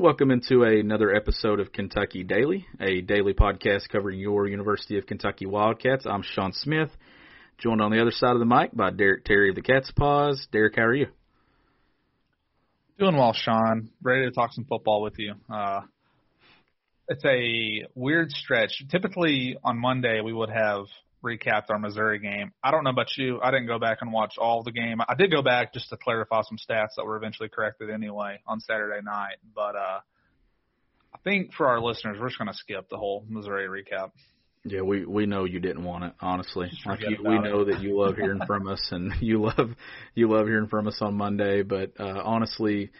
Welcome into another episode of Kentucky Daily, a daily podcast covering your University of Kentucky Wildcats. I'm Sean Smith, joined on the other side of the mic by Derek Terry of the Cats' Pause. Derek, how are you? Doing well, Sean. Ready to talk some football with you. Uh, it's a weird stretch. Typically on Monday we would have recapped our Missouri game. I don't know about you. I didn't go back and watch all the game. I did go back just to clarify some stats that were eventually corrected anyway on Saturday night. But uh, I think for our listeners, we're just going to skip the whole Missouri recap. Yeah, we we know you didn't want it, honestly. Like you, we about know that you love hearing from us, and you love you love hearing from us on Monday. But uh, honestly,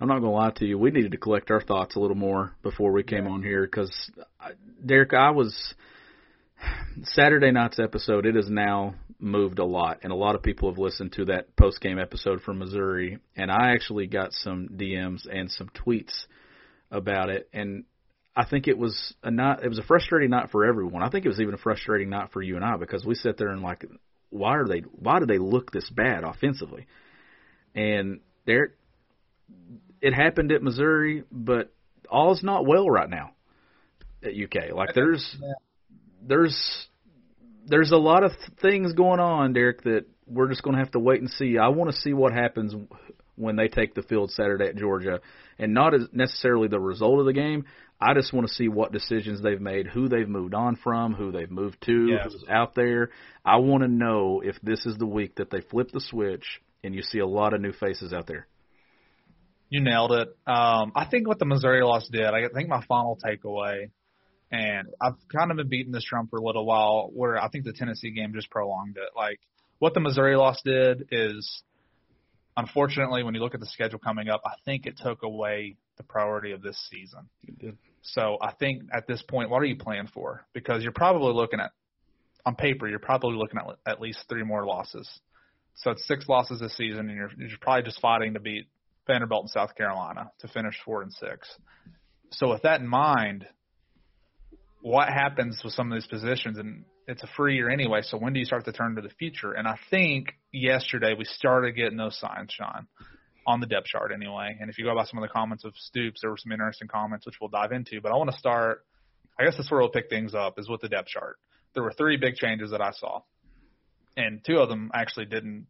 I'm not gonna lie to you. We needed to collect our thoughts a little more before we came on here because, Derek, I was Saturday night's episode. It has now moved a lot, and a lot of people have listened to that post game episode from Missouri. And I actually got some DMs and some tweets about it, and I think it was a not. It was a frustrating night for everyone. I think it was even a frustrating night for you and I because we sat there and like, why are they? Why do they look this bad offensively? And there, it happened at Missouri, but all's not well right now at UK. Like there's there's there's a lot of things going on, Derek, that we're just going to have to wait and see. I want to see what happens when they take the field Saturday at Georgia, and not as necessarily the result of the game. I just want to see what decisions they've made, who they've moved on from, who they've moved to, Yes. who's out there. I want to know if this is the week that they flip the switch and you see a lot of new faces out there. You nailed it. Um, I think what the Missouri loss did, I think my final takeaway, and I've kind of been beating this drum for a little while, where I think the Tennessee game just prolonged it. Like what the Missouri loss did is, unfortunately, when you look at the schedule coming up, I think it took away the priority of this season. So I think at this point, what are you playing for? Because you're probably looking at, on paper, you're probably looking at at least three more losses. So it's six losses this season, and you're, you're probably just fighting to beat Vanderbilt and South Carolina to finish four and six. So with that in mind, what happens with some of these positions? And it's a free year anyway. So when do you start to turn to the future? And I think yesterday we started getting those signs, Sean, on the depth chart anyway. And if you go by some of the comments of Stoops, there were some interesting comments which we'll dive into. But I want to start. I guess that's where we'll pick things up is with the depth chart. There were three big changes that I saw, and two of them actually didn't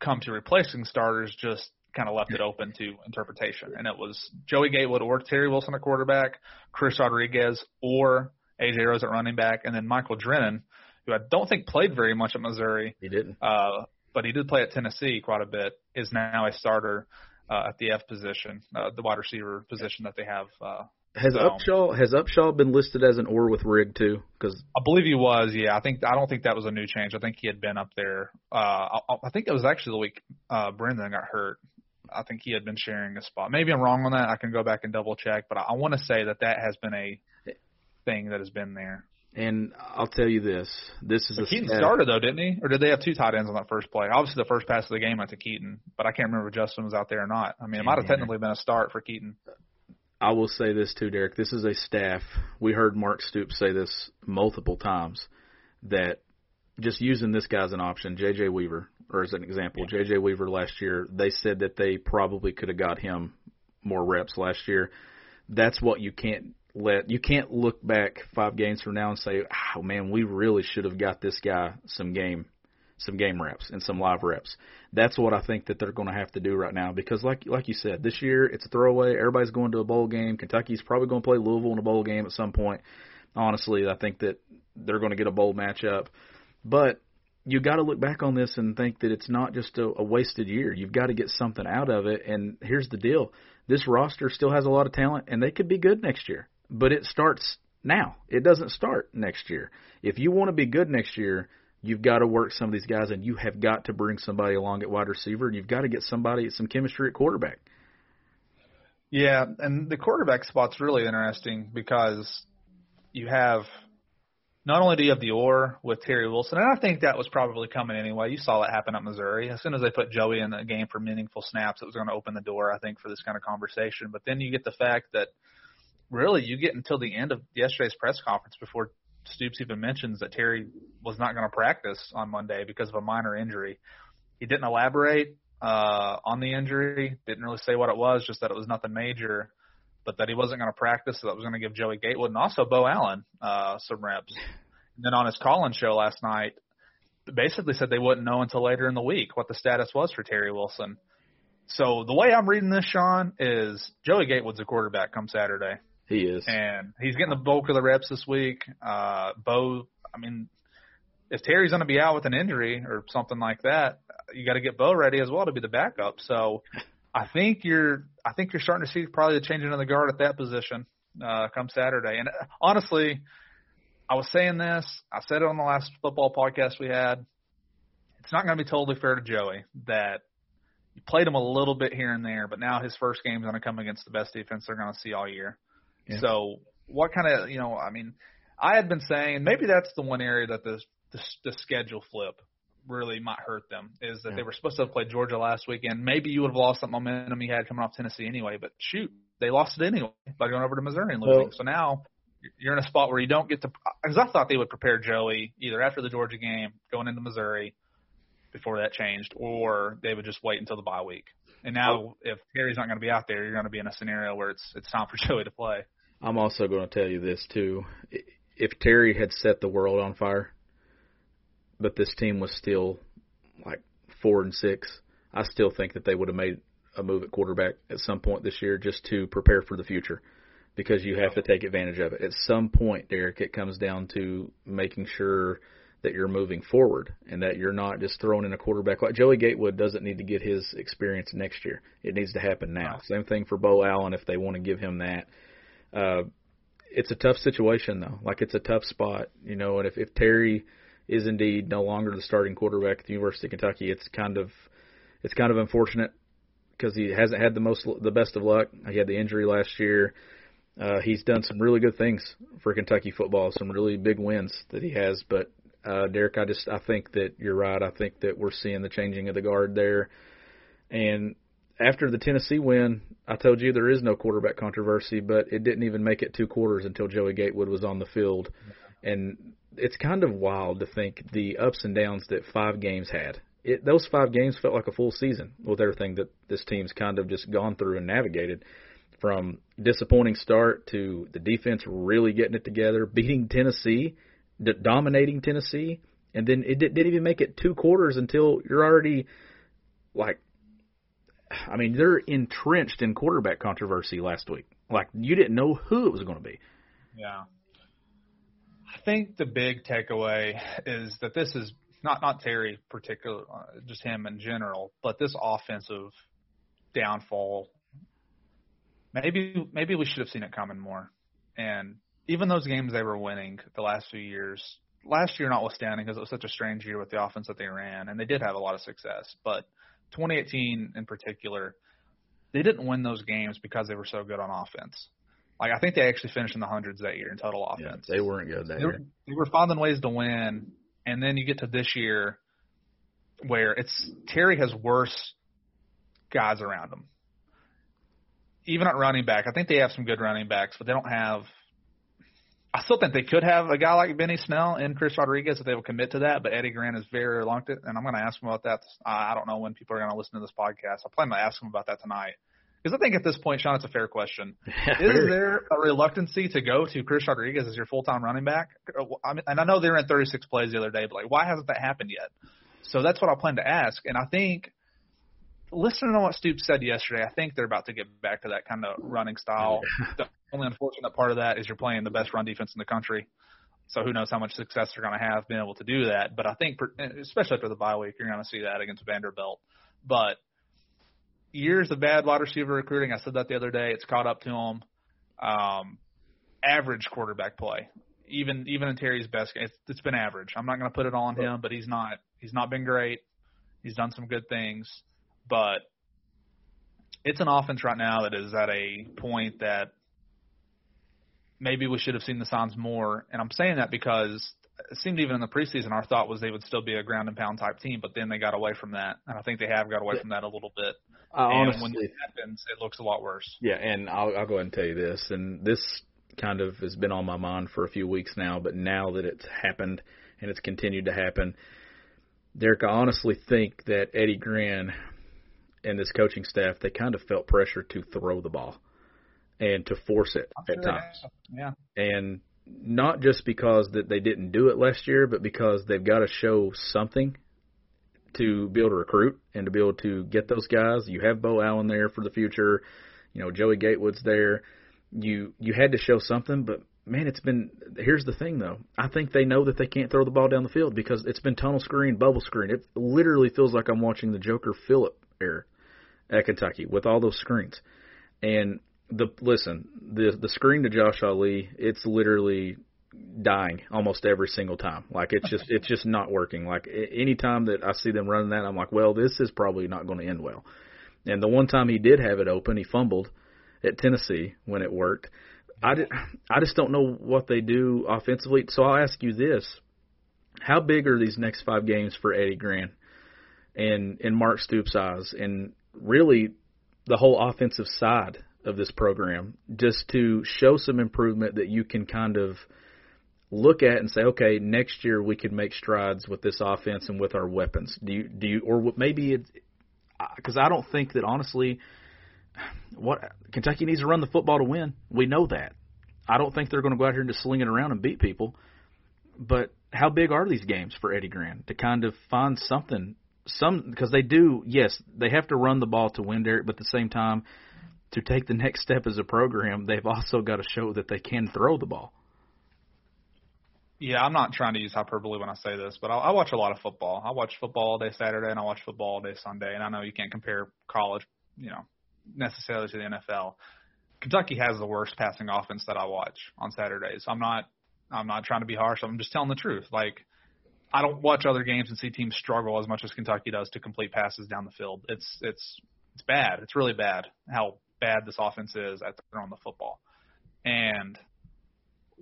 come to replacing starters, just kind of left it open to interpretation. And it was Joey Gatewood or Terry Wilson at quarterback, Chris Rodriguez or AJ Rose at running back, and then Michael Drennen, who I don't think played very much at Missouri, He didn't. uh, but he did play at Tennessee quite a bit, is now a starter uh, at the F position, uh, the wide receiver position that they have. Uh, Has So- Upshaw has Upshaw been listed as an or with Rigg too? Because I believe he was, yeah. I think I don't think that was a new change. I think he had been up there. Uh, I, I think it was actually the week uh, Brendan got hurt. I think he had been sharing a spot. Maybe I'm wrong on that. I can go back and double check, but I, I want to say that that has been a thing that has been there. and I'll tell you this: this is a Keaton stat- started though, didn't he? Or did they have two tight ends on that first play? Obviously, the first pass of the game went to Keaton, but I can't remember if Justin was out there or not. I mean, it might have technically been a start for Keaton. I will say this too, Derek. This is a staff. We heard Mark Stoops say this multiple times that just using this guy as an option, J.J. Weaver, or as an example, J.J. Weaver last year, they said that they probably could have got him more reps last year. That's what you can't let. You can't look back five games from now and say, "Oh man, we really should have got this guy some game." Some game reps and some live reps. That's what I think that they're going to have to do right now because, like like you said, this year it's a throwaway. Everybody's going to a bowl game. Kentucky's probably going to play Louisville in a bowl game at some point. Honestly, I think that they're going to get a bowl matchup. But you got to look back on this and think that it's not just a, a wasted year. You've got to get something out of it. And here's the deal: this roster still has a lot of talent, and they could be good next year. But it starts now. It doesn't start next year. If you want to be good next year, you've got to work some of these guys, and you have got to bring somebody along at wide receiver, and you've got to get somebody some chemistry at quarterback. Yeah, and the quarterback spot's really interesting because you have not only do you have the or with Terry Wilson, and I think that was probably coming anyway. You saw that happen at Missouri. As soon as they put Joey in the game for meaningful snaps, it was going to open the door, I think, for this kind of conversation. But then you get the fact that really you get until the end of yesterday's press conference before Stoops even mentions that Terry was not going to practice on Monday because of a minor injury. He didn't elaborate uh, on the injury, didn't really say what it was, just that it was nothing major but that he wasn't going to practice, so that was going to give Joey Gatewood and also Beau Allen uh, some reps. And then on his call-in show last night, basically said they wouldn't know until later in the week what the status was for Terry Wilson. So the way I'm reading this, Sean, is Joey Gatewood's a quarterback come Saturday. He is, and he's getting the bulk of the reps this week. Uh, Beau, I mean, if Terry's going to be out with an injury or something like that, you got to get Beau ready as well to be the backup. So I think you're I think you're starting to see probably the changing of the guard at that position uh, come Saturday. And uh, honestly, I was saying this. I said it on the last football podcast we had. It's not going to be totally fair to Joey that you played him a little bit here and there, but now his first game is going to come against the best defense they're going to see all year. Yeah. So what kind of you know? I mean, I had been saying maybe that's the one area that the the, the schedule flip really might hurt them is that yeah. they were supposed to have played Georgia last weekend. Maybe you would have lost that momentum you had coming off Tennessee anyway, but shoot, they lost it anyway by going over to Missouri and losing. Well, so now you're in a spot where you don't get to because I thought they would prepare Joey either after the Georgia game going into Missouri before that changed, or they would just wait until the bye week. And now, if Terry's not going to be out there, you're going to be in a scenario where it's it's time for Joey to play. I'm also going to tell you this too: if Terry had set the world on fire, but this team was still like four and six, I still think that they would have made a move at quarterback at some point this year just to prepare for the future because you have to take advantage of it. At some point, Derek, it comes down to making sure that you're moving forward and that you're not just throwing in a quarterback. Like Joey Gatewood doesn't need to get his experience next year. It needs to happen now. Same thing for Beau Allen if they want to give him that. Uh, it's a tough situation though. Like it's a tough spot, you know. And if if Terry is indeed no longer the starting quarterback at the University of Kentucky. It's kind of it's kind of unfortunate because he hasn't had the most the best of luck. He had the injury last year. Uh, he's done some really good things for Kentucky football, some really big wins that he has. But uh, Derek, I just I think that you're right. I think that we're seeing the changing of the guard there. And after the Tennessee win, I told you there is no quarterback controversy, but it didn't even make it two quarters until Joey Gatewood was on the field. And it's kind of wild to think the ups and downs that five games had. It, those five games felt like a full season with everything that this team's kind of just gone through and navigated. From disappointing start to the defense really getting it together, beating Tennessee, d- dominating Tennessee, and then it didn't even make it two quarters until you're already like, I mean, they're entrenched in quarterback controversy last week. Like you didn't know who it was going to be. Yeah. I think the big takeaway is that this is not not Terry particular, uh, just him in general, but this offensive downfall. Maybe maybe we should have seen it coming more. And even those games they were winning the last few years, last year notwithstanding, because it was such a strange year with the offense that they ran, and they did have a lot of success. But 2018 in particular, they didn't win those games because they were so good on offense. Like I think they actually finished in the hundreds that year in total offense. Yeah, they weren't good that they were, year. They were finding ways to win, and then you get to this year where it's Terry has worse guys around him. Even at running back, I think they have some good running backs, but they don't have. I still think they could have a guy like Benny Snell and Chris Rodriguez if they will commit to that, but Eddie Gran is very reluctant, and I'm going to ask him about that. I don't know when people are going to listen to this podcast. I plan to ask him about that tonight because I think at this point, Sean, it's a fair question. Yeah, is there a reluctancy to go to Chris Rodriguez as your full time running back? I mean, and I know they ran 36 plays the other day, but like, why hasn't that happened yet? So that's what I plan to ask. And I think, listening to what Stoops said yesterday, I think they're about to get back to that kind of running style. the only unfortunate part of that is you're playing the best run defense in the country So who knows how much success they're going to have being able to do that. But I think, especially after the bye week, you're going to see that against Vanderbilt. But years of bad wide receiver recruiting, I said that the other day, it's caught up to them. Um, average quarterback play. Even even in Terry's best game, it's, it's been average. I'm not going to put it all on him, but he's not he's not been great. He's done some good things, but it's an offense right now that is at a point that maybe we should have seen the signs more. And I'm saying that because it seemed even in the preseason our thought was they would still be a ground and pound type team, but then they got away from that, and I think they have got away from that a little bit. I and honestly, when that happens, it looks a lot worse. Yeah, and I'll, I'll go ahead and tell you this, and this kind of has been on my mind for a few weeks now, but now that it's happened and it's continued to happen, Derek, I honestly think that Eddie Gran and this coaching staff they kind of felt pressure to throw the ball and to force it I'm at sure times. Yeah. and not just because that they didn't do it last year, but because they've got to show something to be able to recruit and to be able to get those guys. You have Beau Allen there for the future. You know, Joey Gatewood's there. You you had to show something, but man, it's been here's the thing though. I think they know that they can't throw the ball down the field because it's been tunnel screen, bubble screen. It literally feels like I'm watching the Joker Phillips era at Kentucky with all those screens. And the listen, the the screen to Josh Ali, it's literally dying almost every single time. Like it's just it's just not working. Like any time that I see them running that, I'm like, well, this is probably not going to end well. And the one time he did have it open, he fumbled at Tennessee when it worked. I, did, I just don't know what they do offensively. So I'll ask you this: How big are these next five games for Eddie Gran and and Mark Stoops' eyes, and really the whole offensive side of this program, just to show some improvement that you can kind of look at and say, okay, next year we could make strides with this offense and with our weapons. Do you do you or maybe it's because I don't think that honestly what Kentucky needs to run the football to win. We know that. I don't think they're going to go out here and just sling it around and beat people. But how big are these games for Eddie Gran to kind of find something? Some because they do. Yes, they have to run the ball to win, Derek. But at the same time, to take the next step as a program, they've also got to show that they can throw the ball. Yeah, I'm not trying to use hyperbole when I say this, but I, I watch a lot of football. I watch football all day Saturday, and I watch football all day Sunday. And I know you can't compare college, you know, necessarily to the NFL. Kentucky has the worst passing offense that I watch on Saturdays. I'm not, I'm not trying to be harsh. I'm just telling the truth. Like, I don't watch other games and see teams struggle as much as Kentucky does to complete passes down the field. It's, it's, it's bad. It's really bad how bad this offense is at throwing the football. And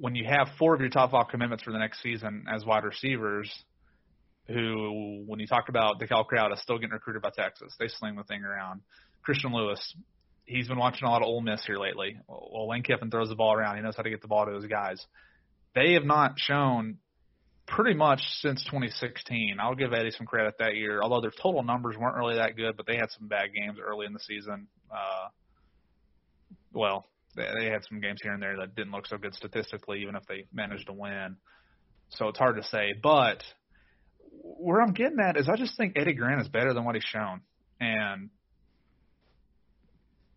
when you have four of your top five commitments for the next season as wide receivers, who, when you talked about Dekel Crowdus still getting recruited by Texas. They sling the thing around. Christian Lewis, he's been watching a lot of Ole Miss here lately. Well, Lane Kiffin throws the ball around. He knows how to get the ball to his guys. They have not shown pretty much since 2016. I'll give Eddie some credit that year, although their total numbers weren't really that good, but they had some bad games early in the season. Uh, well, they had some games here and there that didn't look so good statistically, even if they managed to win. So it's hard to say. But where I'm getting at is I just think Eddie Gran is better than what he's shown. And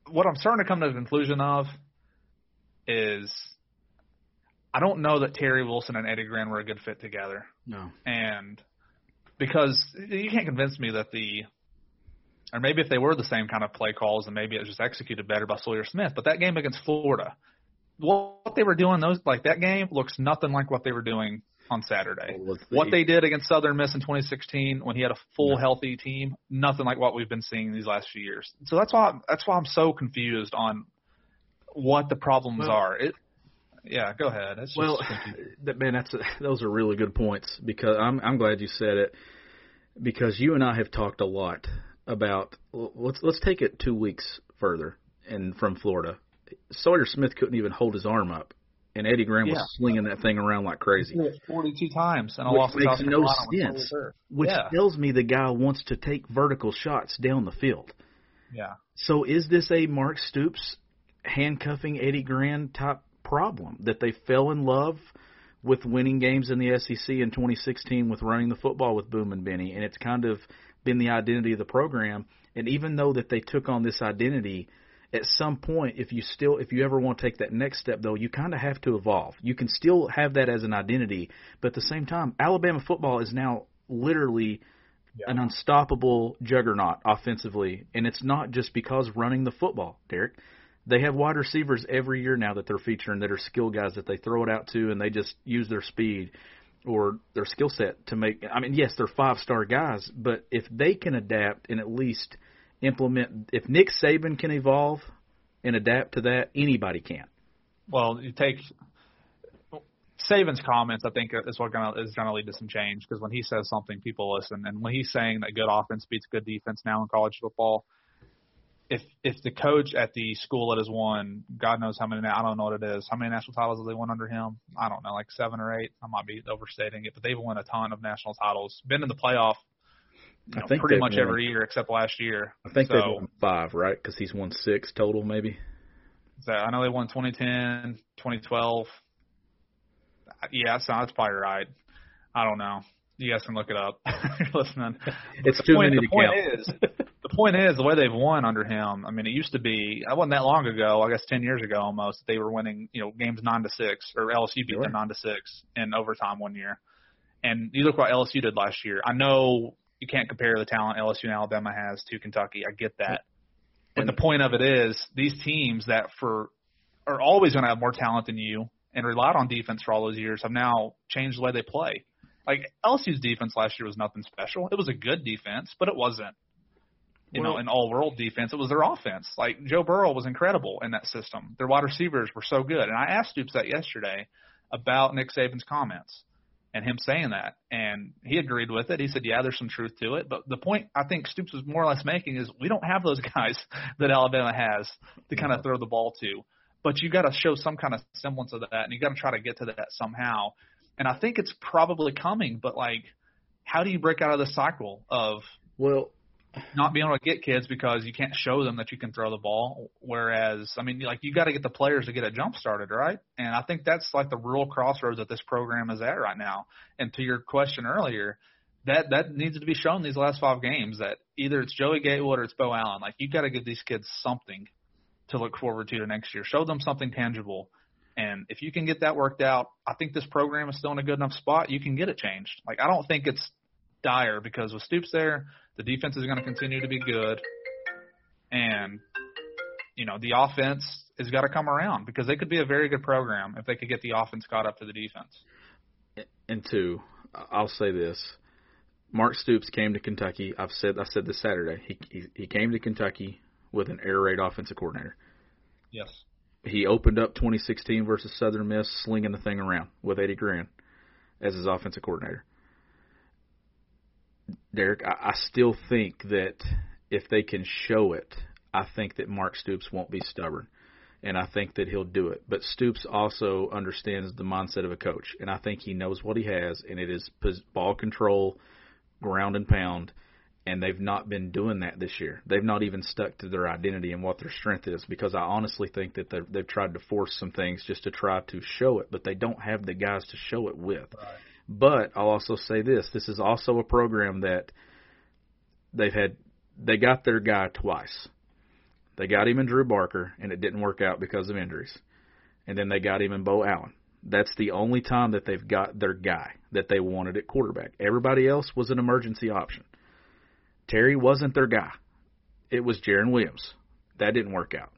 what I'm starting to come to the conclusion of is I don't know that Terry Wilson and Eddie Gran were a good fit together. No. And because you can't convince me that the or maybe if they were the same kind of play calls and maybe it was just executed better by Sawyer Smith. But that game against Florida, what they were doing those like that game looks nothing like what they were doing on Saturday. Well, what they did against Southern Miss in 2016 when he had a full healthy team, nothing like what we've been seeing these last few years. So that's why that's why I'm so confused on what the problems Well- are. It, yeah, go ahead. It's Well, that, man, that's those are really good points because I'm I'm glad you said it because you and I have talked a lot about let's let's take it two weeks further and from Florida. Sawyer Smith couldn't even hold his arm up, and Eddie Gran was Yeah. slinging that thing around like crazy, 42 times and I which makes no Carolina with full sense. Which Yeah. tells me the guy wants to take vertical shots down the field. Yeah. So is this a Mark Stoops handcuffing Eddie Gran type problem that they fell in love with winning games in the SEC in 2016 with running the football with Boom and Benny, and it's kind of been the identity of the program. And even though that they took on this identity, At some point, if you still, if you ever want to take that next step, though, you kind of have to evolve. You can still have that as an identity, but at the same time, Alabama football is now literally yeah. an unstoppable juggernaut offensively, and it's not just because running the football, Derek. They have wide receivers every year now that they're featuring that are skill guys that they throw it out to, and they just use their speed or their skill set to make. I mean, yes, they're five star guys, but if they can adapt and at least implement, if Nick Saban can evolve and adapt to that, anybody can. Well, you take Saban's comments. I think is what gonna is gonna lead to some change because when he says something, people listen, and when he's saying that good offense beats good defense now in college football, if if the coach at the school that has won, God knows how many, I don't know what it is, how many national titles have they won under him? I don't know, like seven or eight. I might be overstating it, but they've won a ton of national titles. Been in the playoff. You know, I think pretty much won, every year except last year. I think so, they've won five, right? Because he's won six total, maybe. So I know they won 2010, 2012. Yeah, so that's probably right. I don't know. You guys can look it up. You're listening. It's too point, many to point count. Is, point is, the way they've won under him. I mean, it used to be. I wasn't that long ago. I guess ten years ago almost. They were winning, you know, games nine to six, or LSU beat sure. them nine to six in overtime one year. And you look what LSU did last year. I know you can't compare the talent LSU and Alabama has to Kentucky. I get that. But the point of it is, these teams that for are always going to have more talent than you and relied on defense for all those years have now changed the way they play. Like LSU's defense last year was nothing special. It was a good defense, but it wasn't you well, know, an all world defense. It was their offense. Like Joe Burrow was incredible in that system. Their wide receivers were so good. And I asked Stoops that yesterday about Nick Saban's comments and him saying that. And he agreed with it. He said, Yeah, there's some truth to it. But the point I think Stoops was more or less making is we don't have those guys that Alabama has to kind of throw the ball to. But you got to show some kind of semblance of that, and you got to try to get to that somehow. And I think it's probably coming, but like, how do you break out of the cycle of well, not being able to get kids because you can't show them that you can throw the ball. Whereas, I mean, like you got to get the players to get a jump started, right? And I think that's like the real crossroads that this program is at right now. And to your question earlier, that that needs to be shown these last five games that either it's Joey Gatewood or it's Beau Allen. Like you got to give these kids something to look forward to next year. Show them something tangible. And if you can get that worked out, I think this program is still in a good enough spot. You can get it changed. Like I don't think it's dire because with Stoops there, the defense is going to continue to be good, and you know the offense has got to come around because they could be a very good program if they could get the offense caught up to the defense. And two, I'll say this: Mark Stoops came to Kentucky. I've said I said this Saturday. He he, he came to Kentucky with an air raid offensive coordinator. Yes. He opened up 2016 versus Southern Miss, slinging the thing around with Eddie Gran as his offensive coordinator. Derek, I, I still think that if they can show it, I think that Mark Stoops won't be stubborn. And I think that he'll do it. But Stoops also understands the mindset of a coach. And I think he knows what he has, and it is ball control, ground and pound. And they've not been doing that this year. They've not even stuck to their identity and what their strength is because I honestly think that they've, tried to force some things just to try to show it, but they don't have the guys to show it with. Right. But I'll also say this: this is also a program that they've had. They got their guy twice. They got him in Drew Barker, and it didn't work out because of injuries. And then they got him in Beau Allen. That's the only time that they've got their guy that they wanted at quarterback. Everybody else was an emergency option. Terry wasn't their guy. It was Jarren Williams. That didn't work out.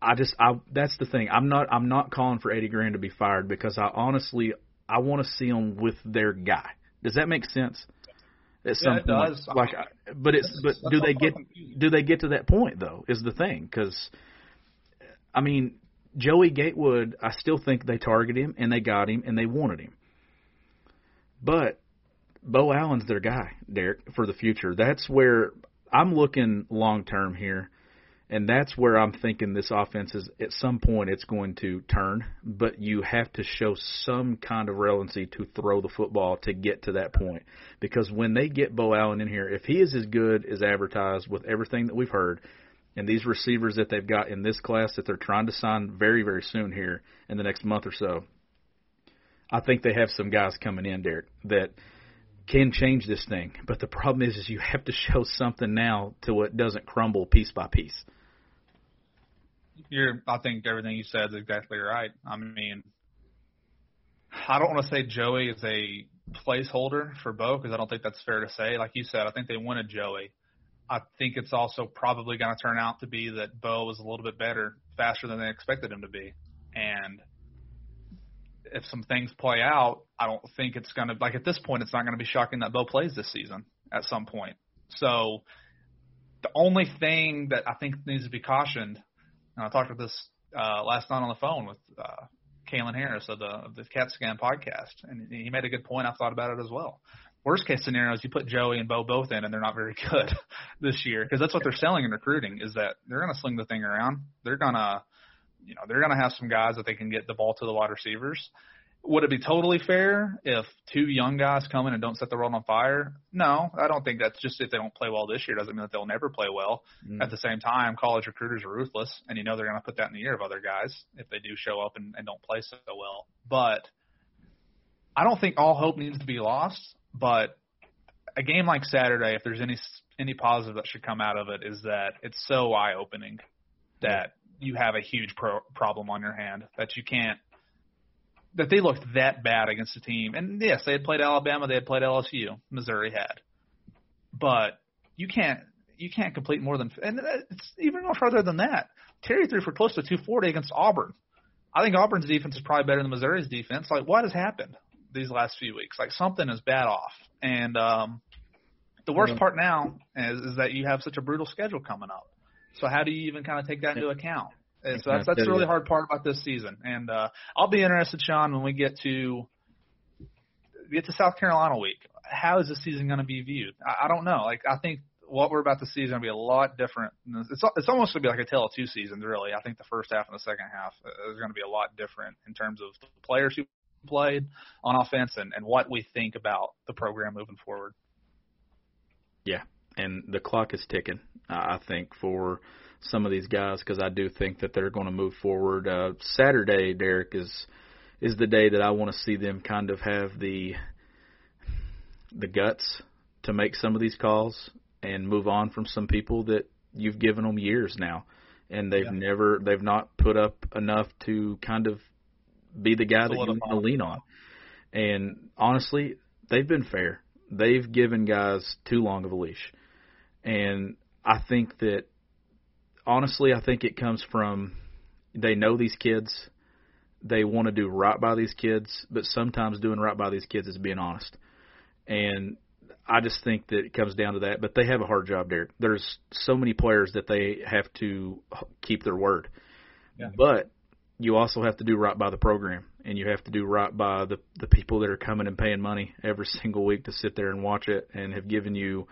I just I that's the thing. I'm not I'm not calling for Eddie Gran to be fired because I honestly I want to see them with their guy. Does that make sense? At some yeah, point, does. like, but it's but do they get do they get to that point though? Is the thing because, I mean, Joey Gatewood, I still think they targeted him and they got him and they wanted him, but Beau Allen's their guy, Derek, for the future. That's where I'm looking long term here. And that's where I'm thinking this offense is at some point it's going to turn, but you have to show some kind of relevancy to throw the football to get to that point. Because when they get Beau Allen in here, if he is as good as advertised with everything that we've heard, and these receivers that they've got in this class that they're trying to sign very, very soon here in the next month or so, I think they have some guys coming in, Derek, that can change this thing. But the problem is, is you have to show something now till it doesn't crumble piece by piece. you're. I think everything you said is exactly right. I mean, I don't want to say Joey is a placeholder for Beau because I don't think that's fair to say. Like you said, I think they wanted Joey. I think it's also probably going to turn out to be that Beau was a little bit better, faster than they expected him to be, and if some things play out, I don't think it's going to like at this point it's not going to be shocking that Beau plays this season at some point. So the only thing that I think needs to be cautioned, and I talked about this uh, last night on the phone with uh, Kalen Harris of the of the CAT Scan podcast, and he made a good point. I thought about it as well. Worst case scenario is you put Joey and Beau both in, and they're not very good this year because that's what they're selling in recruiting is that they're going to sling the thing around. They're gonna, you know, they're going to have some guys that they can get the ball to the wide receivers. Would it be totally fair if two young guys come in and don't set the world on fire? No, I don't think that's just if they don't play well this year doesn't mean that they'll never play well. Mm. At the same time, college recruiters are ruthless, and you know they're going to put that in the ear of other guys if they do show up and, and don't play so well. But I don't think all hope needs to be lost. But a game like Saturday, if there's any any positive that should come out of it, is that it's so eye opening that you have a huge pro- problem on your hand that you can't that they looked that bad against the team. And yes, they had played Alabama, they had played LSU, Missouri had, but you can't you can't complete more than and it's even more further than that. Terry threw for close to 240 against Auburn. I think Auburn's defense is probably better than Missouri's defense. Like, what has happened these last few weeks? Like, something is bad off. And um, the worst mm-hmm. part now is, is that you have such a brutal schedule coming up. So how do you even kind of take that into account? And so that's that's the really hard part about this season. And uh, I'll be interested, Sean, when we get to get to South Carolina week. How is this season going to be viewed? I, I don't know. Like I think what we're about to see is going to be a lot different. It's it's almost going to be like a tale of two seasons, really. I think the first half and the second half is going to be a lot different in terms of the players who played on offense and, and what we think about the program moving forward. Yeah, and the clock is ticking. I think for some of these guys because I do think that they're going to move forward. Uh, Saturday, Derek is is the day that I want to see them kind of have the the guts to make some of these calls and move on from some people that you've given them years now and they've yeah. never they've not put up enough to kind of be the guy that you want to lean on. And honestly, they've been fair. They've given guys too long of a leash. And I think that honestly, I think it comes from they know these kids. They want to do right by these kids, but sometimes doing right by these kids is being honest. And I just think that it comes down to that. But they have a hard job there. There's so many players that they have to keep their word. Yeah. But you also have to do right by the program, and you have to do right by the the people that are coming and paying money every single week to sit there and watch it, and have given you,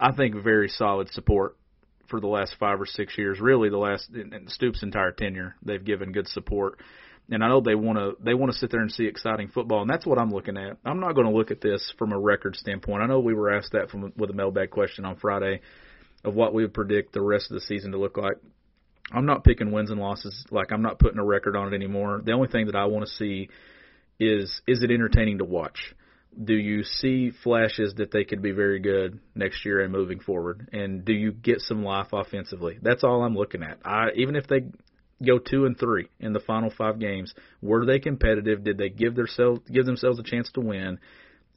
I think, very solid support for the last five or six years. Really, the last in Stoops' entire tenure, they've given good support. And I know they want to they want to sit there and see exciting football, and that's what I'm looking at. I'm not going to look at this from a record standpoint. I know we were asked that from with a mailbag question on Friday of what we would predict the rest of the season to look like. I'm not picking wins and losses. Like I'm not putting a record on it anymore. The only thing that I want to see is is it entertaining to watch do you see flashes that they could be very good next year and moving forward? And do you get some life offensively? That's all I'm looking at. I even if they go two and three in the final five games, were they competitive? Did they give themselves give themselves a chance to win?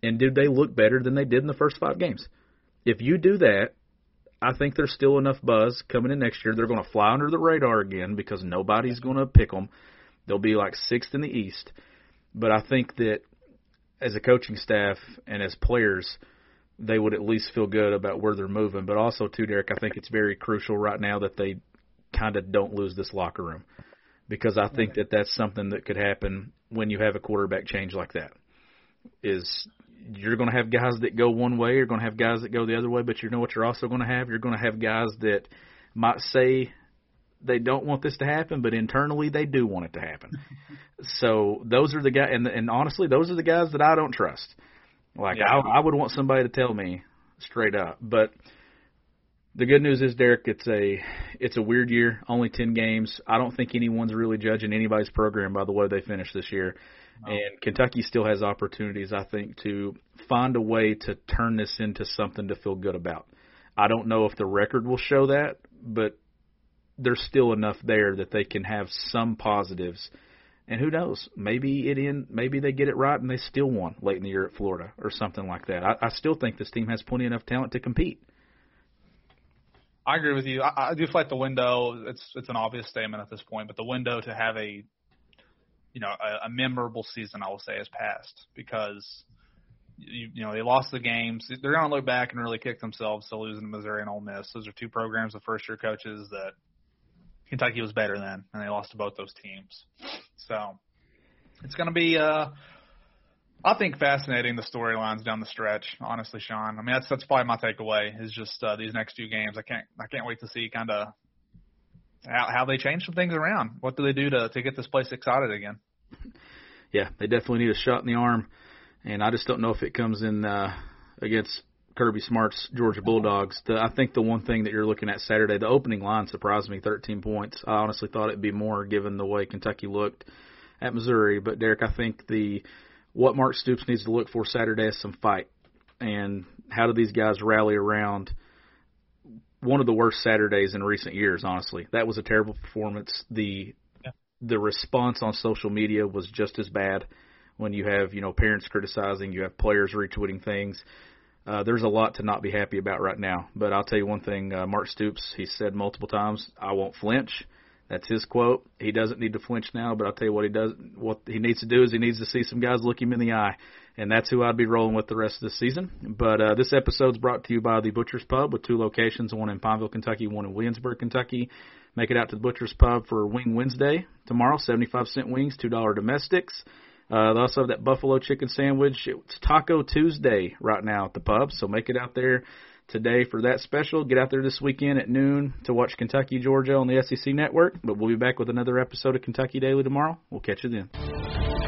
And did they look better than they did in the first five games? If you do that, I think there's still enough buzz coming in next year. They're going to fly under the radar again because nobody's going to pick them. They'll be like sixth in the East. But I think that as a coaching staff and as players, they would at least feel good about where they're moving. But also, too, Derek, I think it's very crucial right now that they kind of don't lose this locker room because I think that that's something that could happen when you have a quarterback change like that. Is you're going to have guys that go one way, you're going to have guys that go the other way, but you know what you're also going to have? You're going to have guys that might say they don't want this to happen, but internally they do want it to happen. so those are the guys, and and honestly, those are the guys that I don't trust. Like yeah. I, I would want somebody to tell me straight up. But the good news is, Derek, it's a it's a weird year. Only ten games. I don't think anyone's really judging anybody's program by the way they finish this year. And Kentucky still has opportunities, I think, to find a way to turn this into something to feel good about. I don't know if the record will show that, but there's still enough there that they can have some positives. And who knows? Maybe it in maybe they get it right and they still won late in the year at Florida or something like that. I, I still think this team has plenty enough talent to compete. I agree with you. I, I do feel like the window. It's it's an obvious statement at this point, but the window to have a, you know, a, a memorable season, I will say, has passed because, you, you know, they lost the games. They're going to look back and really kick themselves to losing to Missouri and Ole Miss. Those are two programs of first year coaches that Kentucky was better than, and they lost to both those teams. So it's going to be. uh I think fascinating the storylines down the stretch. Honestly, Sean. I mean, that's that's probably my takeaway is just uh, these next few games. I can't I can't wait to see kind of how how they change some things around. What do they do to to get this place excited again? Yeah, they definitely need a shot in the arm, and I just don't know if it comes in uh, against Kirby Smart's Georgia Bulldogs. The, I think the one thing that you're looking at Saturday, the opening line surprised me, 13 points. I honestly thought it'd be more given the way Kentucky looked at Missouri, but Derek, I think the what Mark Stoops needs to look for Saturday is some fight. And how do these guys rally around one of the worst Saturdays in recent years, honestly. That was a terrible performance. The yeah. the response on social media was just as bad when you have, you know, parents criticizing, you have players retweeting things. Uh, there's a lot to not be happy about right now. But I'll tell you one thing, uh, Mark Stoops, he said multiple times, I won't flinch. That's his quote. He doesn't need to flinch now, but I'll tell you what he does. What he needs to do is he needs to see some guys look him in the eye, and that's who I'd be rolling with the rest of the season. But uh, this episode's brought to you by the Butcher's Pub with two locations: one in Pineville, Kentucky, one in Williamsburg, Kentucky. Make it out to the Butcher's Pub for Wing Wednesday tomorrow. Seventy-five cent wings, two dollar domestics. Uh, they also have that buffalo chicken sandwich. It's Taco Tuesday right now at the pub, so make it out there today for that special. Get out there this weekend at noon to watch Kentucky Georgia on the SEC network. But we'll be back with another episode of Kentucky Daily tomorrow. We'll catch you then.